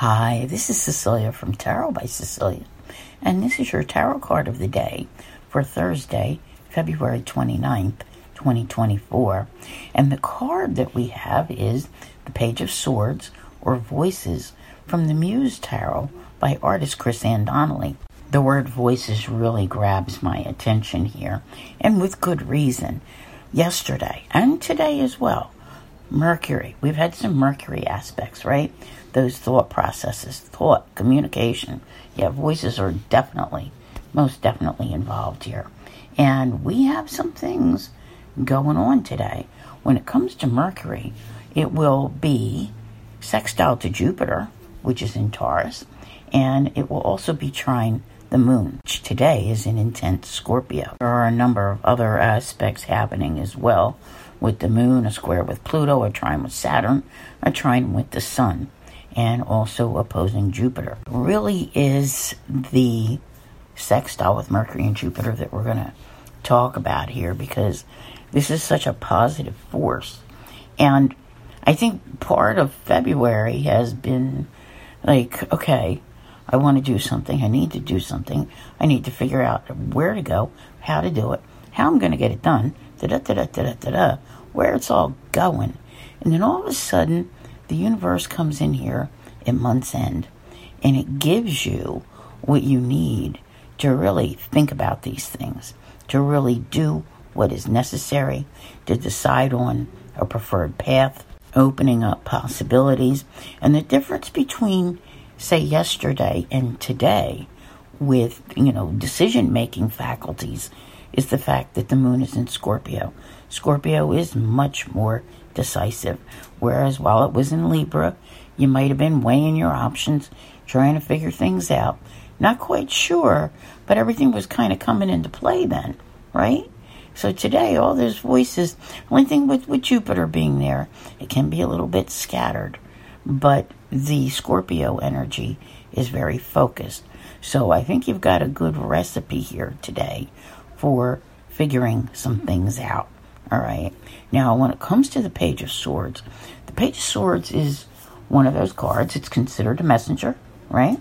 Hi, this is Cecilia from Tarot by Cecilia, and this is your tarot card of the day for Thursday, February 29th, 2024. And the card that we have is the Page of Swords or Voices from the Muse Tarot by artist Chris-Anne Donnelly. The word voices really grabs my attention here, and with good reason. Yesterday and today as well, Mercury. We've had some Mercury aspects, right? Those thought processes, thought, communication. Yeah, voices are definitely, most definitely involved here. And we have some things going on today. When it comes to Mercury, it will be sextile to Jupiter, which is in Taurus, and it will also be trine the moon, which today is in intense Scorpio. There are a number of other aspects happening as well with the moon, a square with Pluto, a trine with Saturn, a trine with the sun, and also opposing Jupiter. Really is the sextile with Mercury and Jupiter that we're going to talk about here because this is such a positive force. And I think part of February has been like, okay, I want to do something. I need to do something. I need to figure out where to go, how to do it, how I'm going to get it done, da da da da da da da, where it's all going. And then all of a sudden, the universe comes in here at month's end and it gives you what you need to really think about these things, to really do what is necessary, to decide on a preferred path, opening up possibilities. And the difference between, say, yesterday and today with, you know, decision making faculties is the fact that the moon is in Scorpio. Scorpio is much more decisive. Whereas while it was in Libra, you might have been weighing your options, trying to figure things out. Not quite sure, but everything was kind of coming into play then, right? So today, all those voices, only thing with, with Jupiter being there, it can be a little bit scattered, but the Scorpio energy is very focused. So I think you've got a good recipe here today for figuring some things out. All right. Now, when it comes to the Page of Swords, the Page of Swords is one of those cards. It's considered a messenger, right?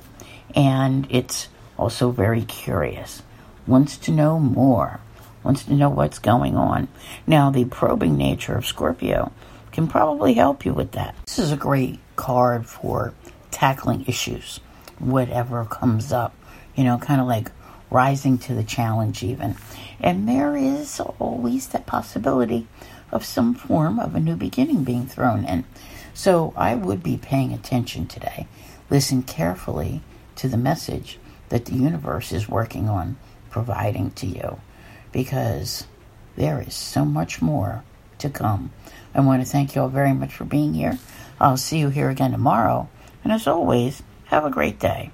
And it's also very curious, wants to know more, wants to know what's going on. Now, the probing nature of Scorpio can probably help you with that. This is a great card for tackling issues, whatever comes up, you know, kind of like rising to the challenge, even. And there is always that possibility of some form of a new beginning being thrown in. So I would be paying attention today. Listen carefully to the message that the universe is working on providing to you because there is so much more to come. I want to thank you all very much for being here. I'll see you here again tomorrow. And as always, have a great day.